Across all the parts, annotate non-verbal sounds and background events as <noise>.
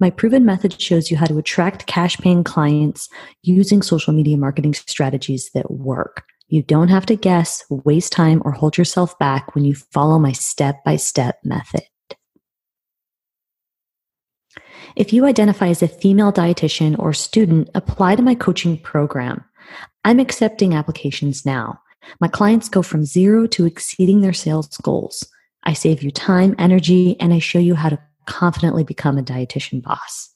My proven method shows you how to attract cash paying clients using social media marketing strategies that work. You don't have to guess, waste time, or hold yourself back when you follow my step by step method. If you identify as a female dietitian or student, apply to my coaching program. I'm accepting applications now. My clients go from zero to exceeding their sales goals. I save you time, energy, and I show you how to confidently become a dietitian boss.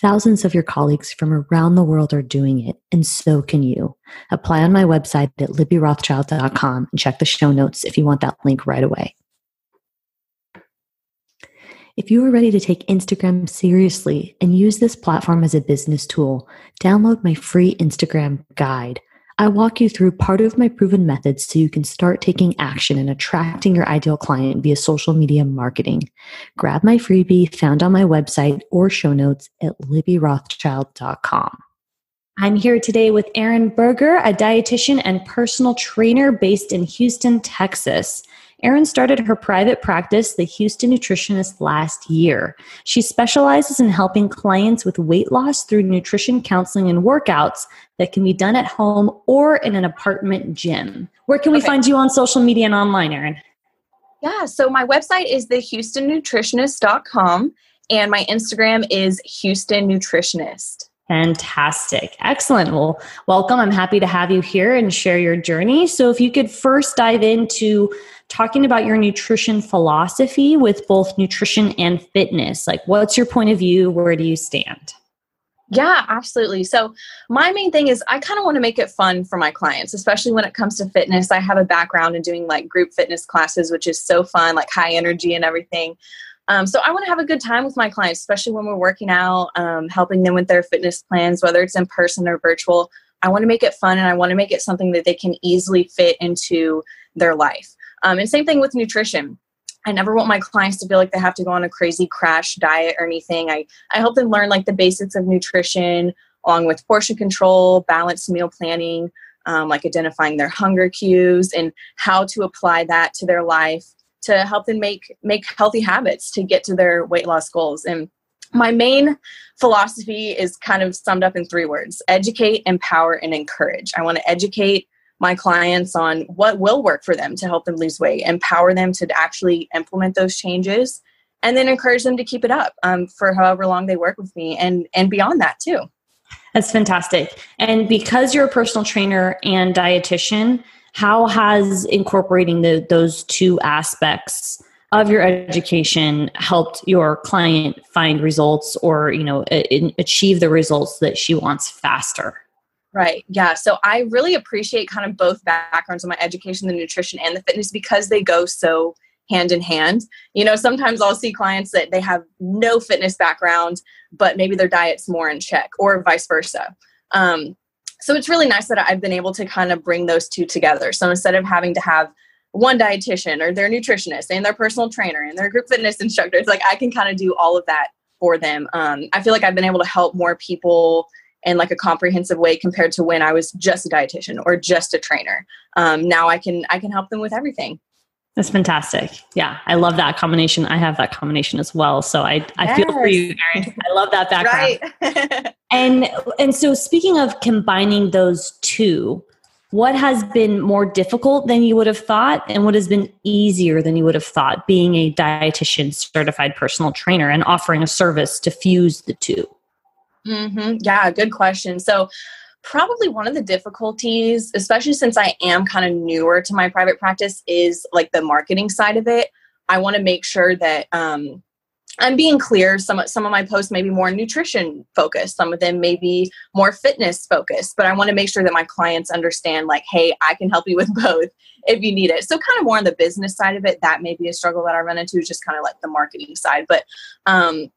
Thousands of your colleagues from around the world are doing it, and so can you. Apply on my website at libbyrothschild.com and check the show notes if you want that link right away. If you are ready to take Instagram seriously and use this platform as a business tool, download my free Instagram guide. I walk you through part of my proven methods so you can start taking action and attracting your ideal client via social media marketing. Grab my freebie found on my website or show notes at libbyrothschild.com. I'm here today with Erin Berger, a dietitian and personal trainer based in Houston, Texas. Erin started her private practice, The Houston Nutritionist, last year. She specializes in helping clients with weight loss through nutrition counseling and workouts that can be done at home or in an apartment gym. Where can we okay. find you on social media and online, Erin? Yeah, so my website is thehoustonnutritionist.com and my Instagram is Houston Nutritionist. Fantastic. Excellent. Well, welcome. I'm happy to have you here and share your journey. So, if you could first dive into talking about your nutrition philosophy with both nutrition and fitness. Like, what's your point of view? Where do you stand? Yeah, absolutely. So, my main thing is I kind of want to make it fun for my clients, especially when it comes to fitness. I have a background in doing like group fitness classes, which is so fun, like high energy and everything. Um, so I want to have a good time with my clients, especially when we're working out, um, helping them with their fitness plans, whether it's in person or virtual. I want to make it fun and I want to make it something that they can easily fit into their life. Um, and same thing with nutrition. I never want my clients to feel like they have to go on a crazy crash diet or anything. I, I help them learn like the basics of nutrition along with portion control, balanced meal planning, um, like identifying their hunger cues and how to apply that to their life to help them make make healthy habits to get to their weight loss goals and my main philosophy is kind of summed up in three words educate empower and encourage i want to educate my clients on what will work for them to help them lose weight empower them to actually implement those changes and then encourage them to keep it up um, for however long they work with me and and beyond that too. That's fantastic. And because you're a personal trainer and dietitian how has incorporating the, those two aspects of your education helped your client find results or you know achieve the results that she wants faster right yeah so i really appreciate kind of both backgrounds of my education the nutrition and the fitness because they go so hand in hand you know sometimes i'll see clients that they have no fitness background but maybe their diet's more in check or vice versa um, so it's really nice that I've been able to kind of bring those two together. So instead of having to have one dietitian or their nutritionist and their personal trainer and their group fitness <laughs> instructor, it's like I can kind of do all of that for them. Um, I feel like I've been able to help more people in like a comprehensive way compared to when I was just a dietitian or just a trainer. Um, now I can I can help them with everything. That's fantastic. Yeah, I love that combination. I have that combination as well. So I, I yes. feel for you, Erin. I love that background. Right. <laughs> and and so speaking of combining those two, what has been more difficult than you would have thought, and what has been easier than you would have thought being a dietitian certified personal trainer and offering a service to fuse the 2 mm-hmm. Yeah, good question. So probably one of the difficulties, especially since I am kind of newer to my private practice, is like the marketing side of it. I want to make sure that um, I'm being clear. Some some of my posts may be more nutrition focused. Some of them may be more fitness focused. But I want to make sure that my clients understand, like, hey, I can help you with <laughs> both if you need it. So kind of more on the business side of it. That may be a struggle that I run into, just kind of like the marketing side. But um,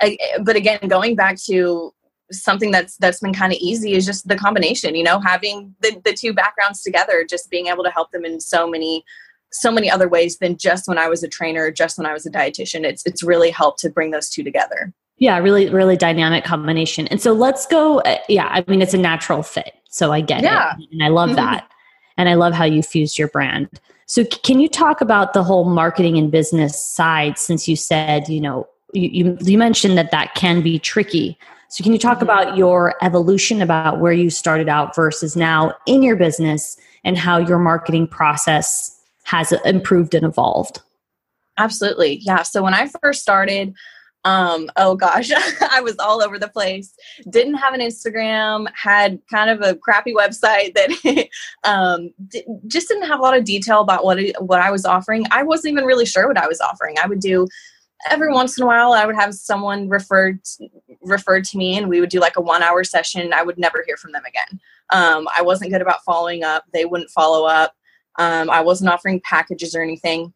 I, but again, going back to something that's that's been kind of easy is just the combination you know having the, the two backgrounds together just being able to help them in so many so many other ways than just when i was a trainer just when i was a dietitian it's it's really helped to bring those two together yeah really really dynamic combination and so let's go uh, yeah i mean it's a natural fit so i get yeah. it and i love mm-hmm. that and i love how you fused your brand so can you talk about the whole marketing and business side since you said you know you, you, mentioned that that can be tricky so, can you talk mm-hmm. about your evolution about where you started out versus now in your business and how your marketing process has improved and evolved? Absolutely. Yeah. So, when I first started, um, oh gosh, <laughs> I was all over the place. Didn't have an Instagram, had kind of a crappy website that <laughs> um, d- just didn't have a lot of detail about what, it, what I was offering. I wasn't even really sure what I was offering. I would do every once in a while I would have someone referred referred to me and we would do like a one hour session. I would never hear from them again. Um, I wasn't good about following up. They wouldn't follow up. Um, I wasn't offering packages or anything.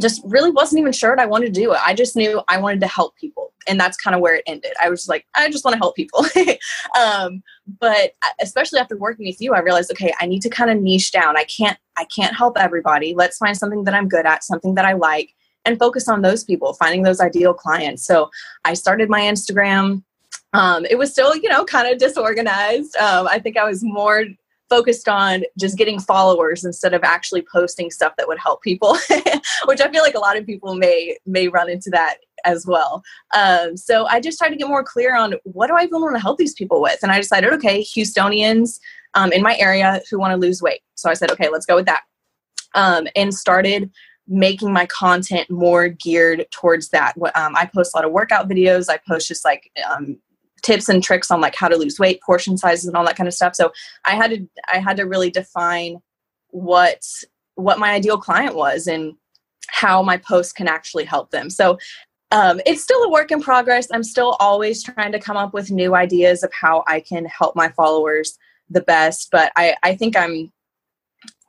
Just really wasn't even sure what I wanted to do. I just knew I wanted to help people. And that's kind of where it ended. I was like, I just want to help people. <laughs> um, but especially after working with you, I realized, okay, I need to kind of niche down. I can't, I can't help everybody. Let's find something that I'm good at, something that I like and focus on those people, finding those ideal clients. So I started my Instagram. Um, it was still, you know, kind of disorganized. Um, I think I was more focused on just getting followers instead of actually posting stuff that would help people, <laughs> which I feel like a lot of people may may run into that as well. Um, so I just tried to get more clear on what do I even want to help these people with, and I decided, okay, Houstonians um, in my area who want to lose weight. So I said, okay, let's go with that, um, and started making my content more geared towards that. Um, I post a lot of workout videos. I post just like um, tips and tricks on like how to lose weight, portion sizes, and all that kind of stuff. So I had to I had to really define what what my ideal client was and how my posts can actually help them. So um, it's still a work in progress. I'm still always trying to come up with new ideas of how I can help my followers the best. But I, I think I'm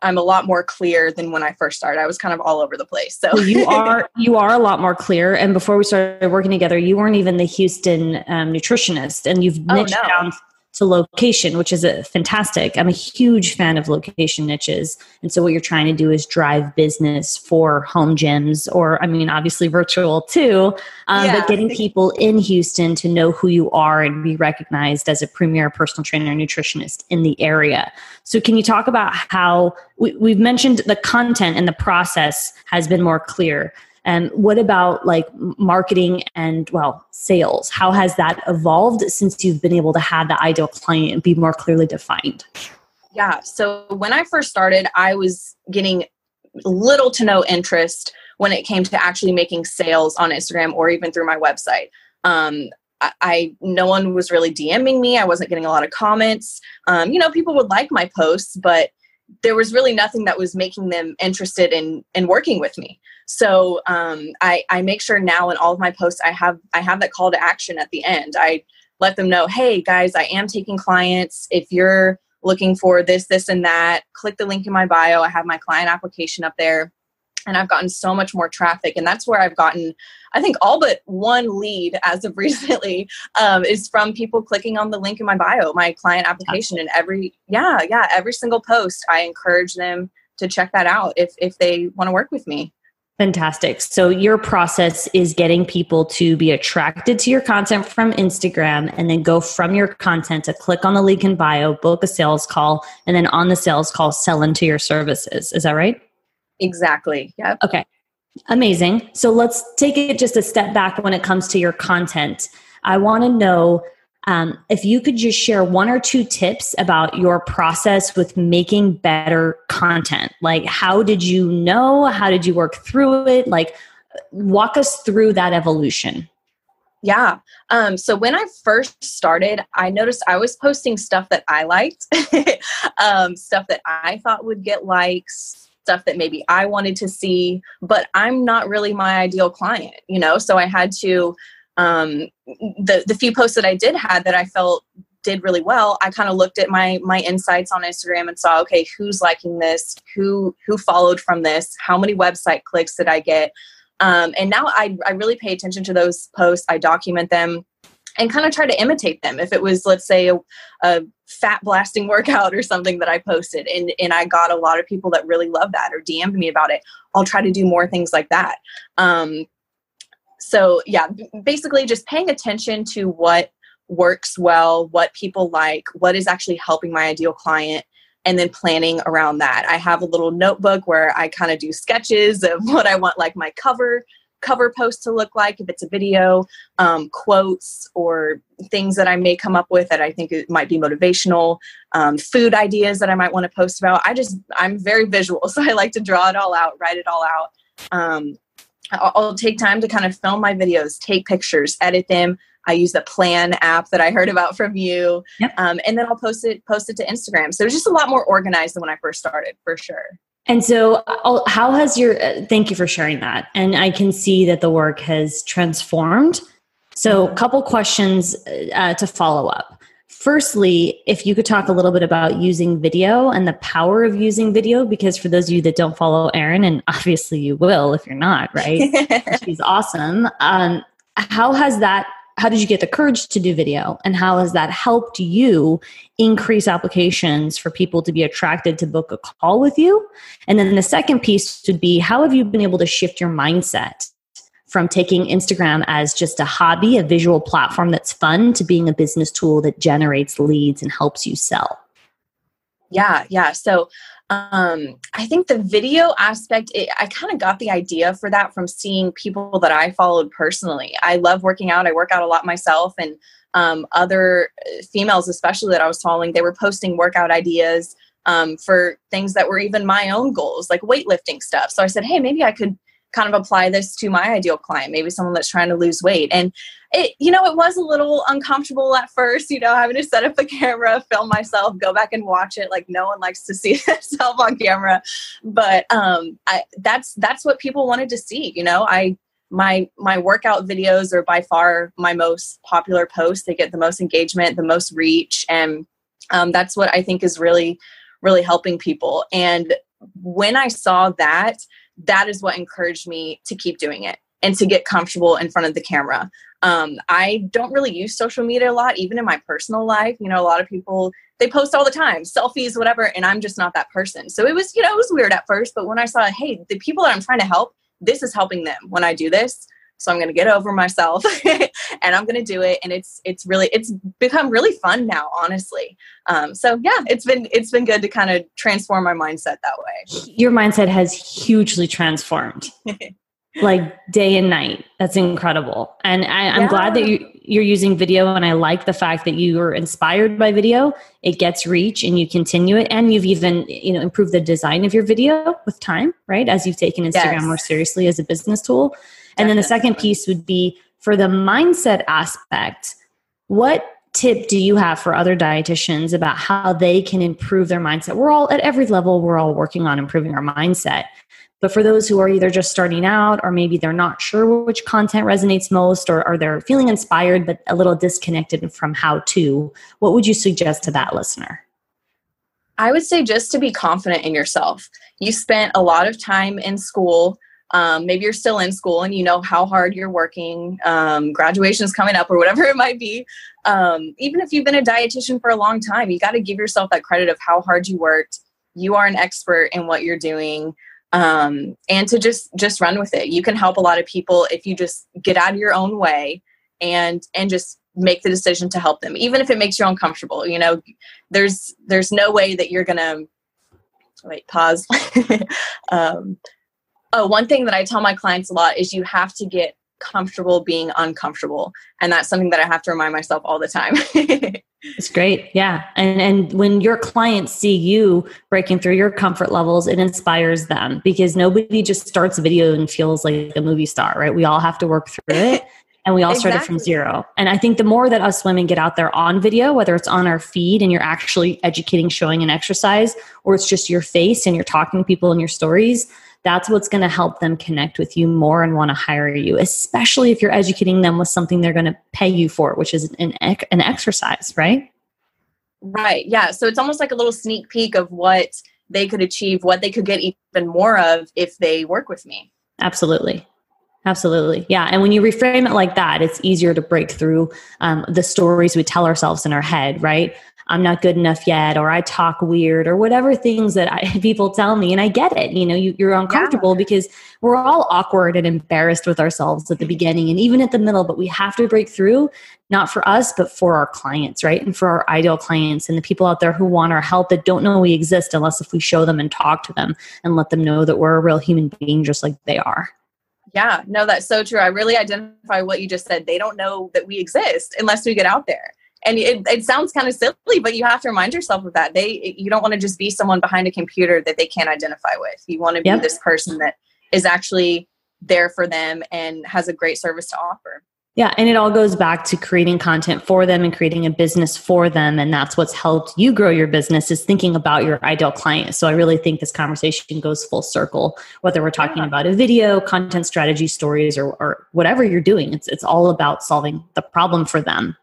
I'm a lot more clear than when I first started. I was kind of all over the place. So you <laughs> are you are a lot more clear. And before we started working together, you weren't even the Houston um, nutritionist, and you've niched oh, no. down to location, which is a fantastic. I'm a huge fan of location niches. And so what you're trying to do is drive business for home gyms or I mean obviously virtual too, um, yeah. but getting people in Houston to know who you are and be recognized as a premier personal trainer and nutritionist in the area. So can you talk about how we, we've mentioned the content and the process has been more clear. And what about like marketing and well, sales? How has that evolved since you've been able to have the ideal client be more clearly defined? Yeah. So when I first started, I was getting little to no interest when it came to actually making sales on Instagram or even through my website. Um, I, I, no one was really DMing me. I wasn't getting a lot of comments. Um, you know, people would like my posts, but there was really nothing that was making them interested in in working with me. So um, I, I make sure now in all of my posts i have i have that call to action at the end. I let them know hey guys i am taking clients. If you're looking for this this and that click the link in my bio. I have my client application up there and I've gotten so much more traffic. And that's where I've gotten, I think, all but one lead as of <laughs> recently um, is from people clicking on the link in my bio, my client application. And every, yeah, yeah, every single post, I encourage them to check that out if if they want to work with me. Fantastic. So your process is getting people to be attracted to your content from Instagram and then go from your content to click on the link in bio, book a sales call, and then on the sales call, sell into your services. Is that right? Exactly. Yeah. Okay. Amazing. So let's take it just a step back when it comes to your content. I want to know um, if you could just share one or two tips about your process with making better content. Like, how did you know? How did you work through it? Like, walk us through that evolution. Yeah. Um, so when I first started, I noticed I was posting stuff that I liked, <laughs> um, stuff that I thought would get likes, stuff that maybe I wanted to see, but I'm not really my ideal client, you know? So I had to, um, the, the few posts that I did had that I felt did really well, I kind of looked at my, my insights on Instagram and saw, okay, who's liking this? Who, who followed from this? How many website clicks did I get? Um, and now I, I really pay attention to those posts. I document them and kind of try to imitate them. If it was, let's say, a, a, fat blasting workout or something that I posted, and and I got a lot of people that really love that or DM'd me about it, I'll try to do more things like that. Um, so yeah, basically just paying attention to what works well, what people like, what is actually helping my ideal client, and then planning around that. I have a little notebook where I kind of do sketches of <laughs> what I want like my cover cover post to look like if it's a video, um, quotes or things that I may come up with that I think it might be motivational, um, food ideas that I might want to post about. I just, I'm very visual, <laughs> so I like to draw it all out, write it all out. Um, I'll, I'll take time to kind of film my videos, take pictures, edit them. I use the Plan app that I heard about from you, yep. um, and then I'll post it post it to Instagram. So it's just a lot more organized than when I first started, for sure. And so, how has your uh, thank you for sharing that? And I can see that the work has transformed. So, a couple questions uh, to follow up. Firstly, if you could talk a little bit about using video and the power of using video, because for those of you that don't follow Erin, and <laughs> obviously you will if you're not, right? <laughs> She's awesome. Um, how has that how did you get the courage to do video? And how has that helped you increase applications for people to be attracted to book a call with you? And then the second piece would be how have you been able to shift your mindset from taking instagram as just a hobby a visual platform that's fun to being a business tool that generates leads and helps you sell? Yeah yeah. So um, I think the video aspect, it, I kind of got the idea for that from seeing people that I followed personally. I love working out. I work out a lot myself, and um, other uh, females, especially that I was following, they were posting workout ideas um, for things that were even my own goals, like weightlifting stuff. So I said, hey, maybe I could kind of apply this to my ideal client, maybe someone that's trying to lose weight. And it, you know, it was a little uncomfortable at first, you know, having to set up the <laughs> camera, film myself, go back and watch it. Like no one likes to see <laughs> themselves on camera. But um I that's that's what people wanted to see, you know. I my my workout videos are by far my most popular posts. They get the most engagement, the most reach, and um, that's what I think is really, really helping people. And when I saw that, that is what encouraged me to keep doing it and to get comfortable in front of the camera. Um, I don't really use social media a lot, even in my personal life. You know, a lot of people they post all the time, selfies, whatever, and I'm just not that person. So it was, you know, it was weird at first, but when I saw, hey, the people that I'm trying to help, this is helping them when I do this. So I'm going to get over myself <laughs> and I'm going to do it. And it's it's really it's become really fun now, honestly. Um, so yeah, it's been it's been good to kind of transform my mindset that way. Your mindset has hugely transformed. <laughs> like day and night. That's incredible. And I, am yeah. glad that you, you're using video. And I like the fact that you were inspired by video. It gets reach and you continue it. And you've even, you know, improved the design of your video with time, right? As you've taken Instagram yes. more seriously as a business tool. And then the second piece would be for the mindset aspect, what tip do you have for other dietitians about how they can improve their mindset? We're all at every level, we're all working on improving our mindset. But for those who are either just starting out or maybe they're not sure which content resonates most or, or they're feeling inspired but a little disconnected from how to, what would you suggest to that listener? I would say just to be confident in yourself. You spent a lot of time in school um, maybe you're still in school and you know how hard you're working um, graduation is coming up or whatever <laughs> it might be um, even if you've been a dietitian for a long time you got to give yourself that credit of how hard you worked you are an expert in what you're doing um, and to just just run with it you can help a lot of people if you just get out of your own way and and just make the decision to help them even if it makes you uncomfortable you know there's there's no way that you're gonna wait pause <laughs> um, oh, one thing that I tell my clients a lot is you have to get comfortable being uncomfortable. And that's something that I have to remind myself all the time. <laughs> it's great. Yeah. And and when your clients see you breaking through your comfort levels, it inspires them because nobody just starts a video and feels like a movie star, right? We all have to work through it. <laughs> And we all exactly. started from zero. And I think the more that us women get out there on video, whether it's on our feed and you're actually educating, showing an exercise, or it's just your face and you're talking to people in your stories, that's what's going to help them connect with you more and want to hire you, especially if you're educating them with something they're going to pay you for, which is an, an exercise, right? Right. Yeah. So it's almost like a little sneak peek of what they could achieve, what they could get even more of if they work with me. Absolutely. Absolutely. Yeah. And when you reframe it like that, it's easier to break through um, the stories we tell ourselves in our head, right? I'm not good enough yet, or I talk weird, or whatever things that I, <laughs> people tell me. And I get it. You know, you, are uncomfortable yeah. because we're all awkward and embarrassed with ourselves at the beginning and even at the middle, but we have to break through, not for us, but for our clients, right? And for our ideal clients and the people out there who want our help that don't know we exist unless if we show them and talk to them and let them know that we're a real human being just like they are. Yeah, no, that's so true. I really identify what you just said. They don't know that we exist unless we get out there. And it, it sounds kind of silly, but you have to remind yourself of that. They, you don't want to just be someone behind a computer that they can't identify with. You want to be yep. this person that is actually there for them and has a great service to offer. Yeah, and it all goes back to creating content for them and creating a business for them. And that's what's helped you grow your business is thinking about your ideal client. So I really think this conversation goes full circle, whether we're talking yeah. about a video, content strategy, stories, or, or whatever you're doing. It's it's all about solving the problem for them.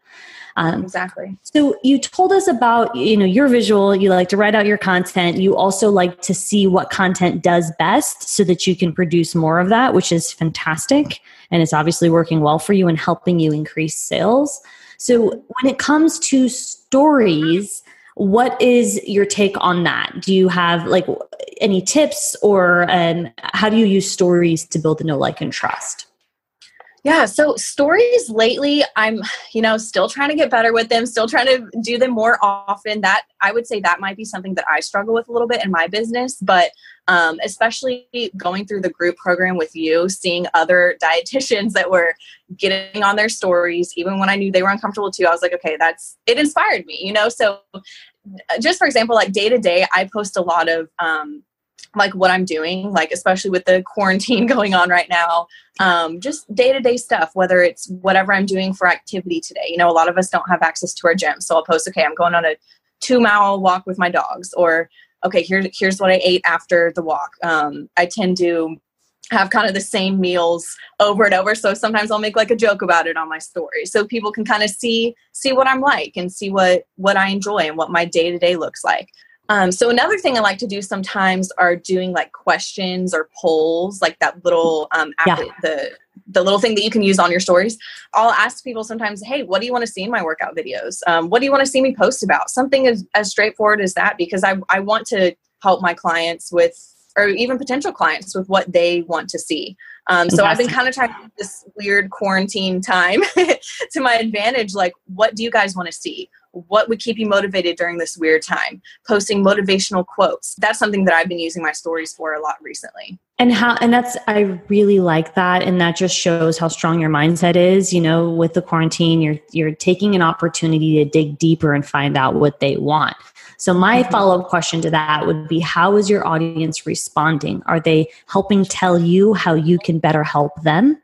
Um, exactly. So you told us about you know your visual. You like to write out your content. You also like to see what content does best, so that you can produce more of that, which is fantastic, and it's obviously working well for you and helping you increase sales. So when it comes to stories. What is your take on that? Do you have like any tips or um, how do you use stories to build a know, like, and trust? Yeah, so stories lately, I'm, you know, still trying to get better with them, still trying to do them more often. That I would say that might be something that I struggle with a little bit in my business, but um, especially going through the group program with you, seeing other dietitians that were getting on their stories, even when I knew they were uncomfortable too, I was like, okay, that's it inspired me, you know. So, just for example, like day to day, I post a lot of um, like what I'm doing, like especially with the quarantine <laughs> going on right now, um, just day to day stuff, whether it's whatever I'm doing for activity today. You know, a lot of us don't have access to our gym. So I'll post, okay, I'm going on a two mile walk with my dogs, or okay, here's here's what I ate after the walk. Um, I tend to have kind of the same meals over and over so sometimes i'll make like a joke about it on my story so people can kind of see see what i'm like and see what what i enjoy and what my day to day looks like um, so another thing I like to do sometimes are doing like questions or polls, like that little um, yeah. the the little thing that you can use on your stories. I'll ask people sometimes, "Hey, what do you want to see in my workout videos? Um, what do you want to see me post about?" Something as, as straightforward as that, because I I want to help my clients with, or even potential clients with what they want to see. Um, so I've been kind of trying to this weird quarantine time <laughs> to my advantage. Like, what do you guys want to see? what would keep you motivated during this weird time posting motivational quotes that's something that i've been using my stories for a lot recently and how and that's i really like that and that just shows how strong your mindset is you know with the quarantine you're you're taking an opportunity to dig deeper and find out what they want so my mm-hmm. follow-up question to that would be how is your audience responding are they helping tell you how you can better help them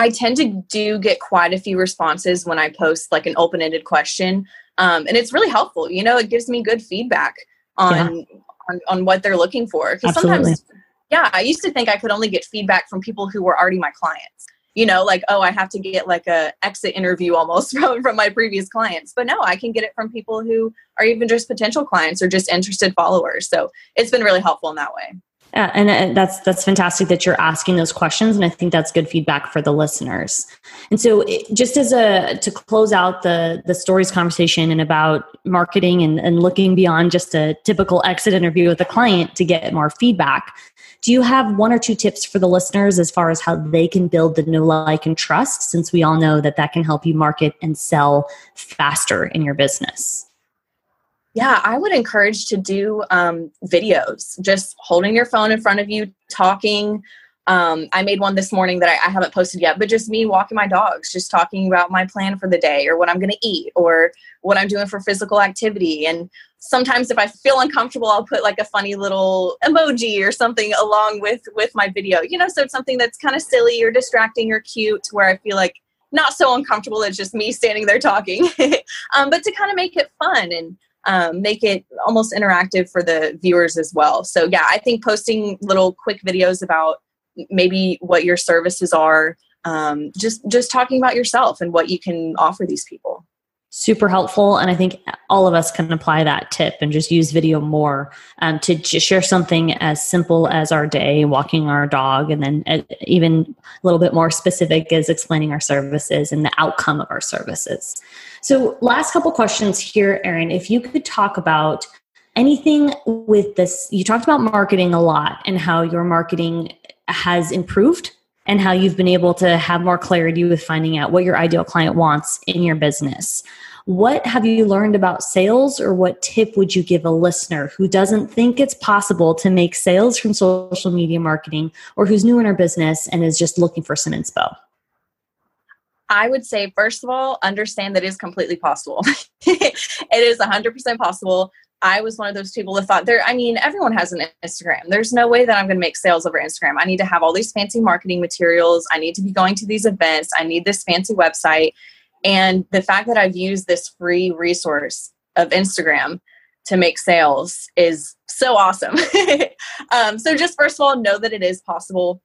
I tend to do get quite a few responses when I post like an open ended question. Um, and it's really helpful. You know, it gives me good feedback on, yeah. on, on, what they're looking for. Because sometimes, yeah, I used to think I could only get feedback from people who were already my clients. You know, like, oh, I have to get like a exit interview almost <laughs> from, from my previous clients. But no, I can get it from people who are even just potential clients or just interested followers. So it's been really helpful in that way. Yeah, and, and that's that's fantastic that you're asking those questions, and I think that's good feedback for the listeners. And so, just as a to close out the the stories conversation and about marketing and, and looking beyond just a typical exit interview with a client to get more feedback, do you have one or two tips for the listeners as far as how they can build the know, like, and trust? Since we all know that that can help you market and sell faster in your business. Yeah, I would encourage to do um, videos, just holding your phone in front of you, talking. Um, I made one this morning that I, I, haven't posted yet, but just me walking my dogs, just talking about my plan for the day or what I'm going to eat or what I'm doing for physical activity. And sometimes if I feel uncomfortable, I'll put like a funny little emoji or something along with with my video. You know, so it's something that's kind of silly or distracting or cute, where I feel like not so uncomfortable. It's just me standing there talking, <laughs> um, but to kind of make it fun and um, make it almost interactive for the viewers as well. So yeah, I think posting little quick videos about maybe what your services are, um, just just talking about yourself and what you can offer these people. super helpful and i think all of us can apply that tip and just use video more um, to just share something as simple as our day walking our dog and then uh, even a little bit more specific as explaining our services and the outcome of our services so last couple questions here erin if you could talk about anything with this you talked about marketing a lot and how your marketing has improved and how you've been able to have more clarity with finding out what your ideal client wants in your business. What have you learned about sales, or what tip would you give a listener who doesn't think it's possible to make sales from social media marketing or who's new in her business and is just looking for some inspo? I would say, first of all, understand that it is completely possible. <laughs> it is 100% possible. I was one of those people that thought there, I mean, everyone has an Instagram. There's no way that I'm going to make sales over Instagram. I need to have all these fancy marketing materials. I need to be going to these events. I need this fancy website. And the fact that I've used this free resource of Instagram to make sales is so awesome. <laughs> um, so, just first of all, know that it is possible.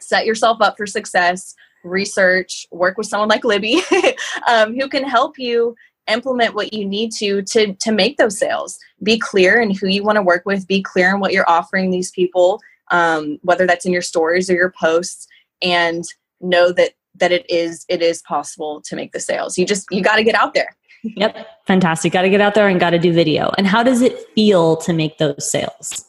Set yourself up for success, research, work with someone like Libby <laughs> um, who can help you implement what you need to to to make those sales. Be clear in who you want to work with. Be clear in what you're offering these people um, whether that's in your stories or your posts and know that that it is it is possible to make the sales. You just you got to get out there. <laughs> Yep. Fantastic. Got to get out there and got to do video. And how does it feel to make those sales?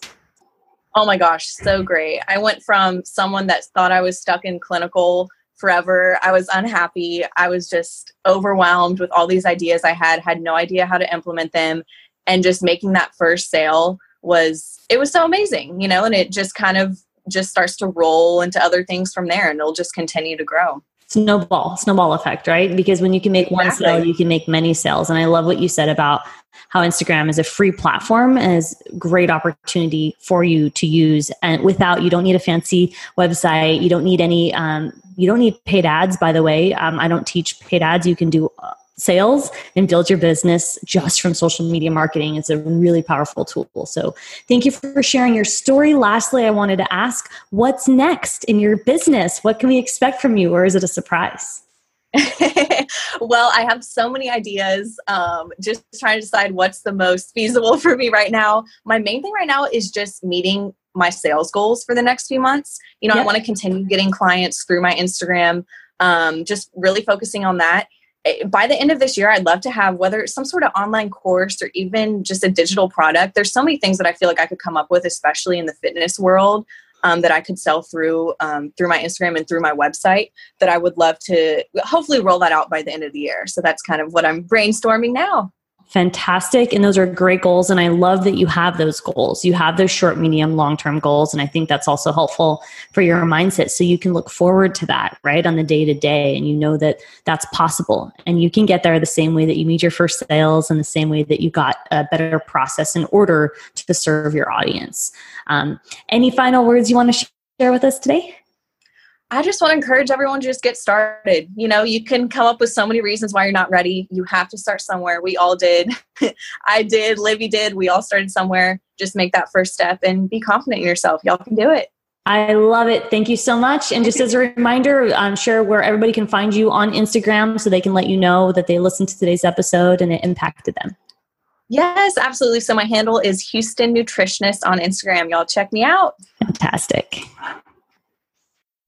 Oh my gosh so great. I went from someone that thought i was stuck in clinical forever. I was unhappy. I was just overwhelmed with all these ideas I had, had no idea how to implement them. And just making that first sale was, it was so amazing, you know, and it just kind of just starts to roll into other things from there and it'll just continue to grow snowball snowball effect right? Because when you can make one sale you can make many sales. And i love what you said about how instagram is a free platform and is great opportunity for you to use. And without you don't need a fancy website. You don't need any um, you don't need paid ads by the way. Um, i don't teach paid ads. You can do sales and build your business just from social media marketing. It's a really powerful tool. So, thank you for sharing your story. Lastly, I wanted to ask what's next in your business? What can we expect from you, or is it a surprise? <laughs> well, I have so many ideas. Um, just trying to decide what's the most feasible for me right now. My main thing right now is just meeting my sales goals for the next few months. You know, yep. I want to continue getting clients through my Instagram, um, just really focusing on that. Eh, by the end of this year, I'd love to have whether it's some sort of online course or even just a digital product. There's so many things that I feel like I could come up with, especially in the fitness world, um, that I could sell through um, through my Instagram and through my website. That I would love to hopefully roll that out by the end of the year. So that's kind of what I'm brainstorming now fantastic and those are great goals and i love that you have those goals. You have those short medium long term goals and i think that's also helpful for your mindset so you can look forward to that right on the day to day and you know that that's possible and you can get there the same way that you made your first sales and the same way that you got a better process in order to serve your audience. Um, any final words you want to share with us today I just want to encourage everyone to just get started. You know, you can come up with so many reasons why you're not ready. You have to start somewhere. We all did. <laughs> I did. Libby did. We all started somewhere. Just make that first step and be confident in yourself. Y'all can do it. I love it. Thank you so much. And just as a reminder, I'm sure where everybody can find you on Instagram so they can let you know that they listened to today's episode and it impacted them. Yes, absolutely. So my handle is Houston Nutritionist on Instagram. Y'all check me out. Fantastic.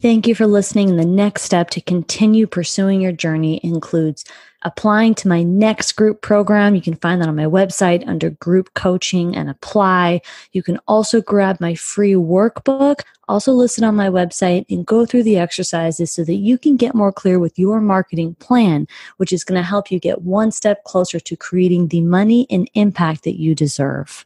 Thank you for listening. The next step to continue pursuing your journey includes applying to my next group program. You can find that on my website under group coaching and apply. You can also grab my free workbook, also listed on my website, and go through the exercises so that you can get more clear with your marketing plan, which is going to help you get one step closer to creating the money and impact that you deserve.